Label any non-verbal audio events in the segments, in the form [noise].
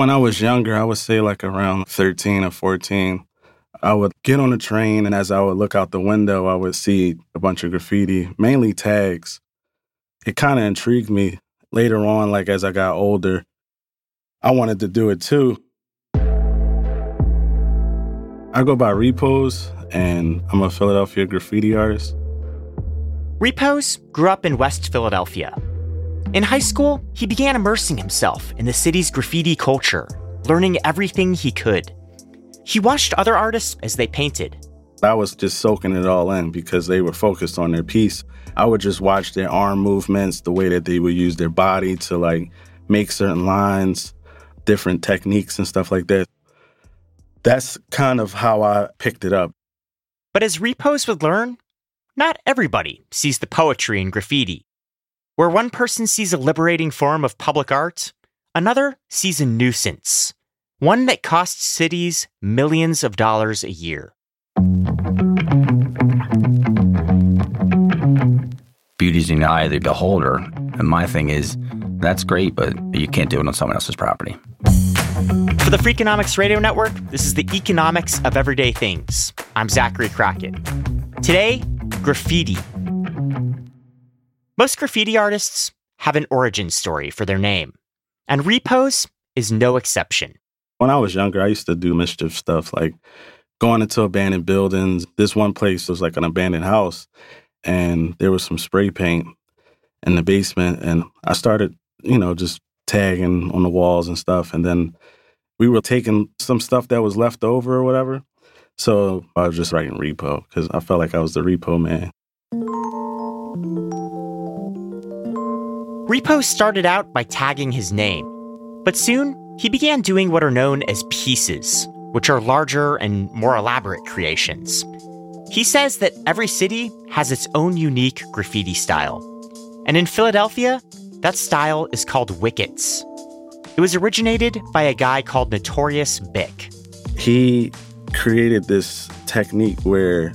When I was younger, I would say like around 13 or 14, I would get on the train and as I would look out the window, I would see a bunch of graffiti, mainly tags. It kind of intrigued me later on, like as I got older, I wanted to do it too. I go by REPOZ, and I'm a Philadelphia graffiti artist. REPOZ grew up in West Philadelphia. In high school, he began immersing himself in the city's graffiti culture, learning everything he could. He watched other artists as they painted. I was just soaking it all in because they were focused on their piece. I would just watch their arm movements, the way that they would use their body to like make certain lines, different techniques and stuff like that. That's kind of how I picked it up. But as REPOZ would learn, not everybody sees the poetry in graffiti. Where one person sees a liberating form of public art, another sees a nuisance, one that costs cities millions of dollars a year. Beauty's in the eye of the beholder. And my thing is, that's great, but you can't do it on someone else's property. For the Freakonomics Radio Network, this is the economics of everyday things. I'm Zachary Crockett. Today, graffiti. Most graffiti artists have an origin story for their name, and REPOZ is no exception. When I was younger, I used to do mischief stuff like going into abandoned buildings. This one place was like an abandoned house, and there was some spray paint in the basement. And I started, you know, just tagging on the walls and stuff. And then we were taking some stuff that was left over or whatever. So I was just writing repo because I felt like I was the repo man. Repo started out by tagging his name, but soon he began doing what are known as pieces, which are larger and more elaborate creations. He says that every city has its own unique graffiti style. And in Philadelphia, that style is called wickets. It was originated by a guy called Notorious Bick. He created this technique where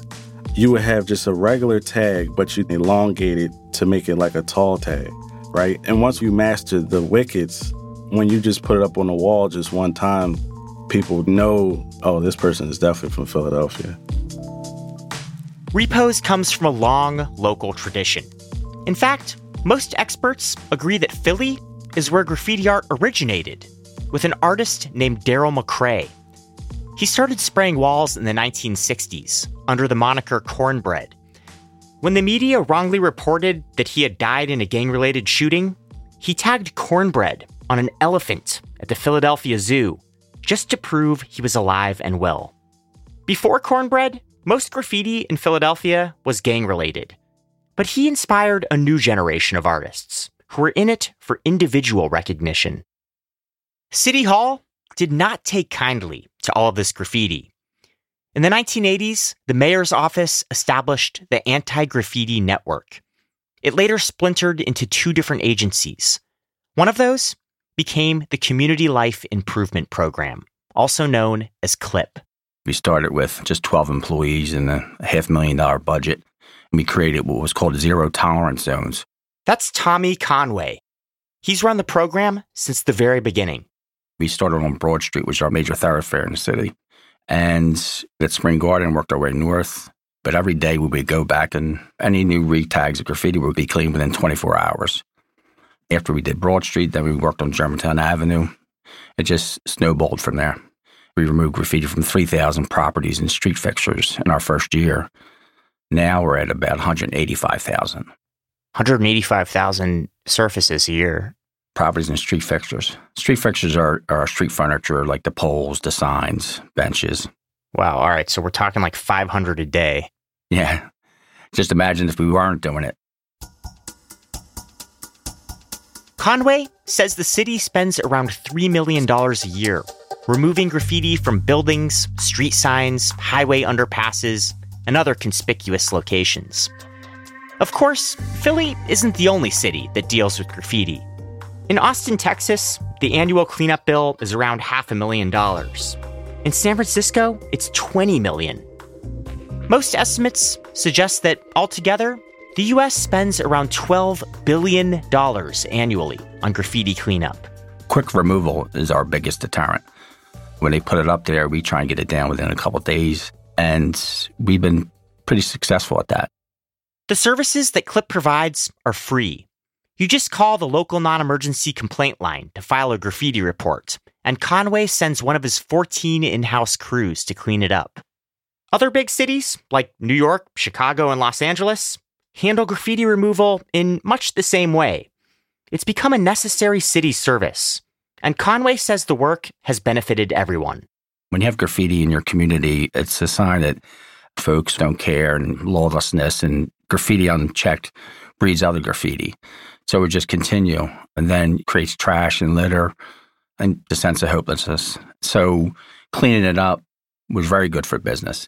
you would have just a regular tag, but you elongate it to make it like a tall tag, right? And once you master the wickets, when you just put it up on the wall just one time, people know, oh, this person is definitely from Philadelphia. REPOZ comes from a long local tradition. In fact, most experts agree that Philly is where graffiti art originated, with an artist named Darryl McCray. He started spraying walls in the 1960s under the moniker Cornbread. When the media wrongly reported that he had died in a gang related shooting, he tagged Cornbread on an elephant at the Philadelphia Zoo just to prove he was alive and well. Before Cornbread, most graffiti in Philadelphia was gang related, but he inspired a new generation of artists who were in it for individual recognition. City Hall did not take kindly to all of this graffiti. In the 1980s, the mayor's office established the Anti Graffiti Network. It later splintered into two different agencies. One of those became the Community Life Improvement Program, also known as CLIP. We started with just 12 employees and a half million dollar budget. And we created what was called zero tolerance zones. That's Tommy Conway. He's run the program since the very beginning. We started on Broad Street, which is our major thoroughfare in the city. And at Spring Garden, worked our way north. But every day we would go back and any new retags of graffiti would be cleaned within 24 hours. After we did Broad Street, then we worked on Germantown Avenue. It just snowballed from there. We removed graffiti from 3,000 properties and street fixtures in our first year. Now we're at about 185,000. 185,000 surfaces a year. Properties and street fixtures. Street fixtures are, are street furniture like the poles, the signs, benches. Wow. All right. So we're talking like 500 a day. Yeah. Just imagine if we weren't doing it. Conway says the city spends around $3 million a year removing graffiti from buildings, street signs, highway underpasses, and other conspicuous locations. Of course, Philly isn't the only city that deals with graffiti. In Austin, Texas, the annual cleanup bill is around half a million dollars. In San Francisco, it's 20 million. Most estimates suggest that altogether, the US spends around $12 billion annually on graffiti cleanup. Quick removal is our biggest deterrent. When they put it up there, we try and get it down within a couple days. And we've been pretty successful at that. The services that CLIP provides are free. You just call the local non emergency complaint line to file a graffiti report, and Conway sends one of his 14 in house crews to clean it up. Other big cities, like New York, Chicago, and Los Angeles, handle graffiti removal in much the same way. It's become a necessary city service, and Conway says the work has benefited everyone. When you have graffiti in your community, it's a sign that folks don't care and lawlessness and graffiti unchecked breeds other graffiti. So it just continue and then creates trash and litter and the sense of hopelessness. So cleaning it up was very good for business.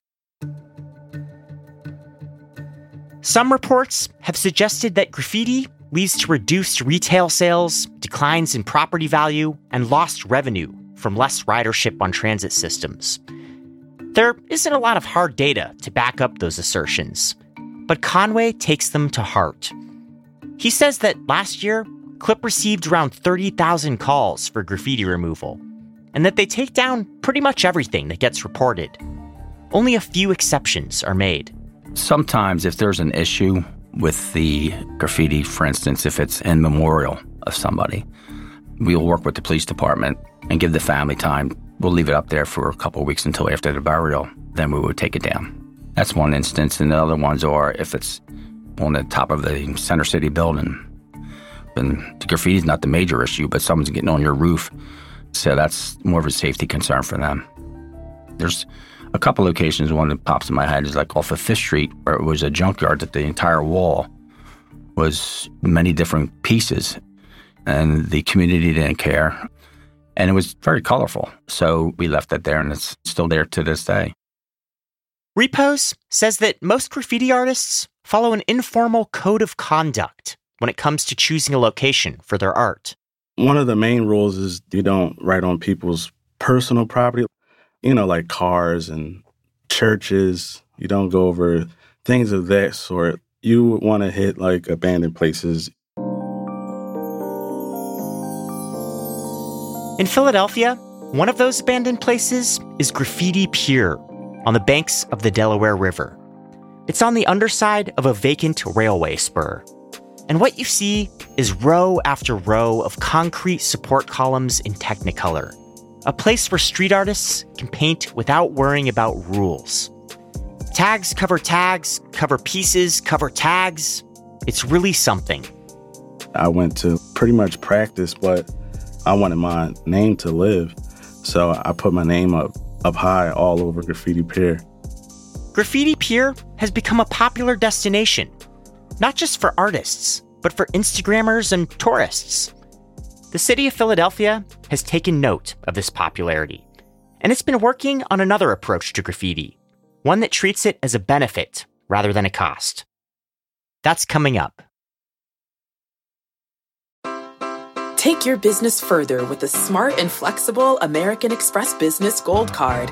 Some reports have suggested that graffiti leads to reduced retail sales, declines in property value, and lost revenue from less ridership on transit systems. There isn't a lot of hard data to back up those assertions, but Conway takes them to heart. He says that last year, Clip received around 30,000 calls for graffiti removal, and that they take down pretty much everything that gets reported. Only a few exceptions are made. Sometimes, if there's an issue with the graffiti, for instance, if it's in memorial of somebody, we'll work with the police department and give the family time. We'll leave it up there for a couple weeks until after the burial, then we would take it down. That's one instance. And the other ones are if it's on the top of the Center City building. And the graffiti is not the major issue, but someone's getting on your roof. So that's more of a safety concern for them. There's a couple locations. One that pops in my head is like off of Fifth Street, where it was a junkyard that the entire wall was many different pieces, and the community didn't care, and it was very colorful. So we left it there, and it's still there to this day. REPOZ says that most graffiti artists follow an informal code of conduct when it comes to choosing a location for their art. One of the main rules is you don't write on people's personal property, you know, like cars and churches. You don't go over things of that sort. You want to hit like abandoned places. In Philadelphia, one of those abandoned places is Graffiti Pier on the banks of the Delaware River. It's on the underside of a vacant railway spur. And what you see is row after row of concrete support columns in Technicolor, a place where street artists can paint without worrying about rules. Tags cover tags, cover pieces, cover tags. It's really something. I went to pretty much practice, but I wanted my name to live. So I put my name up up high all over Graffiti Pier. Graffiti Pier has become a popular destination, not just for artists, but for Instagrammers and tourists. The city of Philadelphia has taken note of this popularity, and it's been working on another approach to graffiti, one that treats it as a benefit rather than a cost. That's coming up. Take your business further with the smart and flexible American Express Business Gold Card.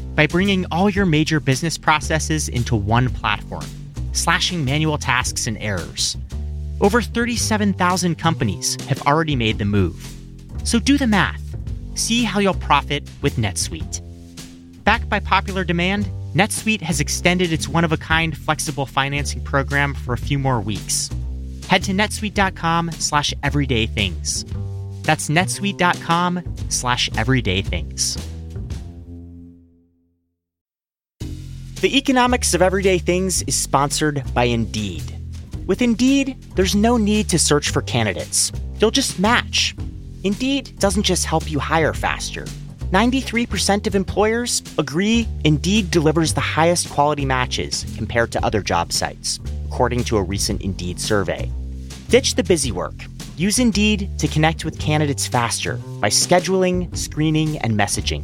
by bringing all your major business processes into one platform, slashing manual tasks and errors. Over 37,000 companies have already made the move. So do the math. See how you'll profit with NetSuite. Backed by popular demand, NetSuite has extended its one of a kind flexible financing program for a few more weeks. Head to netsuite.com slash everyday things. That's netsuite.com slash everyday things. The Economics of Everyday Things is sponsored by Indeed. With Indeed, there's no need to search for candidates. You'll just match. Indeed doesn't just help you hire faster. 93% of employers agree Indeed delivers the highest quality matches compared to other job sites, according to a recent Indeed survey. Ditch the busy work. Use Indeed to connect with candidates faster by scheduling, screening, and messaging.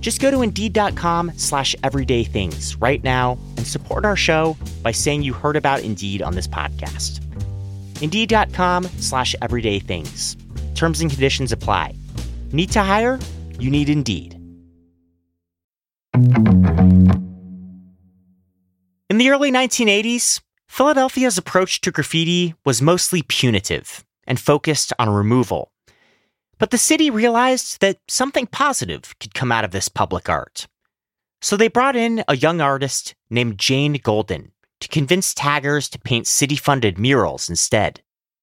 Just go to Indeed.com slash everydaythings right now and support our show by saying you heard about Indeed on this podcast. Indeed.com slash everyday things. Terms and conditions apply. Need to hire? You need Indeed. In the early 1980s, Philadelphia's approach to graffiti was mostly punitive and focused on removal. But the city realized that something positive could come out of this public art. So they brought in a young artist named Jane Golden to convince taggers to paint city funded murals instead.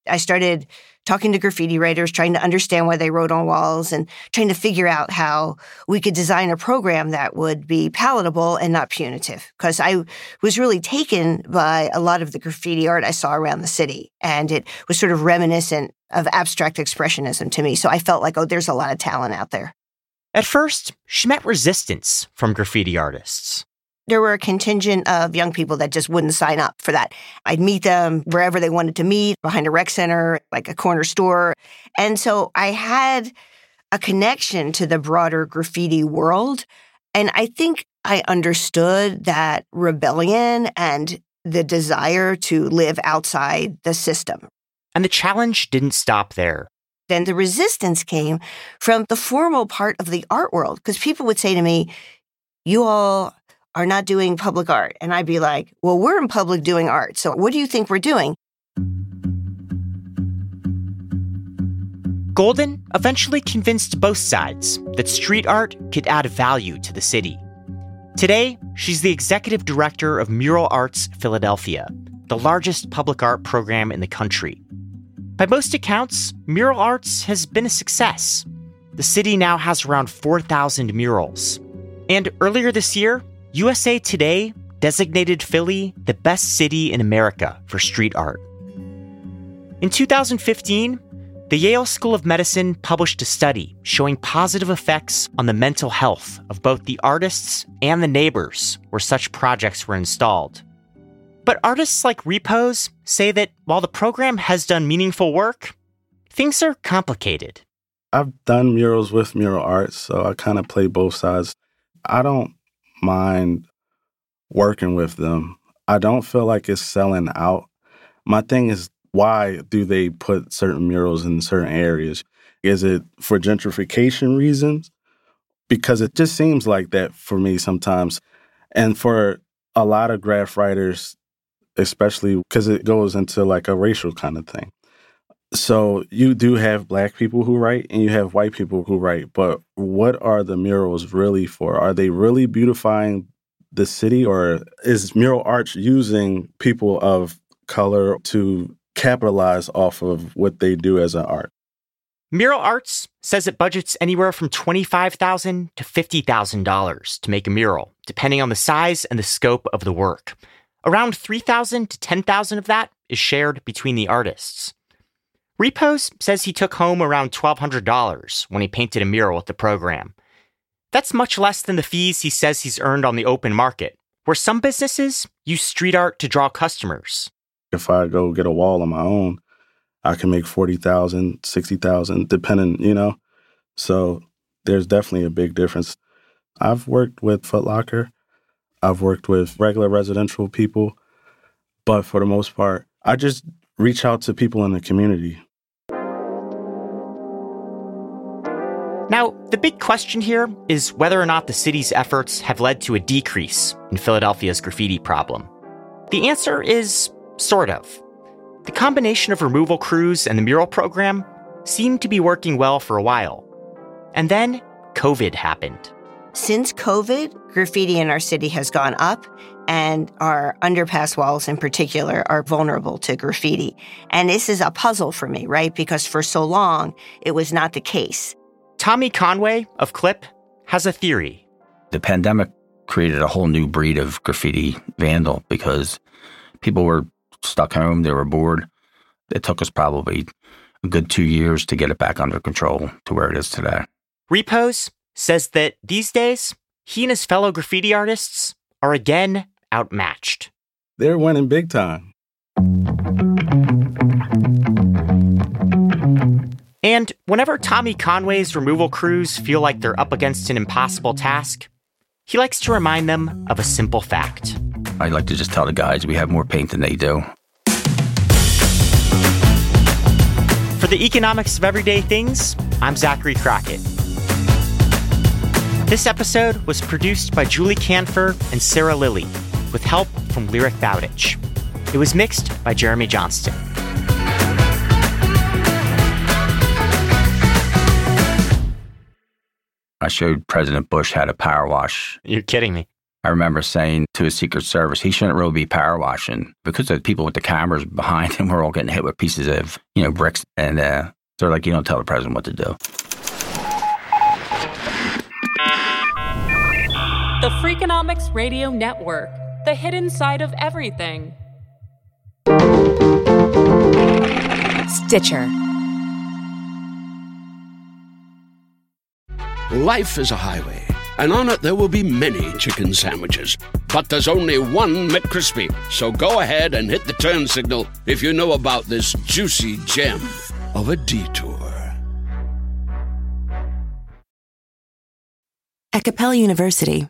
I started talking to graffiti writers, trying to understand why they wrote on walls and trying to figure out how we could design a program that would be palatable and not punitive. Because I was really taken by a lot of the graffiti art I saw around the city. And it was sort of reminiscent of abstract expressionism to me. So I felt like, oh, there's a lot of talent out there. At first, she met resistance from graffiti artists there were a contingent of young people that just wouldn't sign up for that. I'd meet them wherever they wanted to meet, behind a rec center, like a corner store. And so I had a connection to the broader graffiti world. And I think I understood that rebellion and the desire to live outside the system. And the challenge didn't stop there. Then the resistance came from the formal part of the art world because people would say to me, You all are not doing public art. And I'd be like, well, we're in public doing art. So what do you think we're doing? Golden eventually convinced both sides that street art could add value to the city. Today, she's the executive director of Mural Arts Philadelphia, the largest public art program in the country. By most accounts, Mural Arts has been a success. The city now has around 4,000 murals. And earlier this year, USA Today designated Philly the best city in America for street art. In 2015, the Yale School of Medicine published a study showing positive effects on the mental health of both the artists and the neighbors where such projects were installed. But artists like REPOZ say that while the program has done meaningful work, things are complicated. I've done murals with mural art, so I kind of play both sides. I don't mind working with them. I don't feel like it's selling out. My thing is, why do they put certain murals in certain areas? Is it for gentrification reasons? Because it just seems like that for me sometimes. And for a lot of graff writers, especially because it goes into like a racial kind of thing. So you do have black people who write and you have white people who write, but what are the murals really for? Are they really beautifying the city or is mural arts using people of color to capitalize off of what they do as an art? Mural Arts says it budgets anywhere from 25,000 to $50,000 to make a mural, depending on the size and the scope of the work. Around 3,000 to 10,000 of that is shared between the artists. REPOZ says he took home around $1,200 when he painted a mural with the program. That's much less than the fees he says he's earned on the open market, where some businesses use street art to draw customers. If I go get a wall on my own, I can make 40,000, 60,000 depending, you know. So there's definitely a big difference. I've worked with Foot Locker. I've worked with regular residential people, but for the most part, I just reach out to people in the community. Now, the big question here is whether or not the city's efforts have led to a decrease in Philadelphia's graffiti problem. The answer is sort of. The combination of removal crews and the mural program seemed to be working well for a while. And then COVID happened. Since COVID, graffiti in our city has gone up, and our underpass walls in particular are vulnerable to graffiti. And this is a puzzle for me, right? Because for so long, it was not the case. Tommy Conway of Clip has a theory. The pandemic created a whole new breed of graffiti vandal because people were stuck home, they were bored. It took us probably a good two years to get it back under control to where it is today. REPOZ says that these days, he and his fellow graffiti artists are again outmatched. They're winning big time. And whenever Tommy Conway's removal crews feel like they're up against an impossible task, he likes to remind them of a simple fact. I like to just tell the guys we have more paint than they do. For the economics of everyday things, I'm Zachary Crockett. This episode was produced by Julie Kanfer and Sarah Lilly, with help from Lyric Bowditch. It was mixed by Jeremy Johnston. I showed President Bush how to power wash. You're kidding me. I remember saying to his Secret Service, he shouldn't really be power washing because the people with the cameras behind [laughs] him were all getting hit with pieces of, you know, bricks. And uh, they're like, you don't tell the president what to do. The Freakonomics Radio Network, the hidden side of everything. Stitcher. Life is a highway, and on it there will be many chicken sandwiches. But there's only one McCrispy. So go ahead and hit the turn signal if you know about this juicy gem of a detour. At Capella University,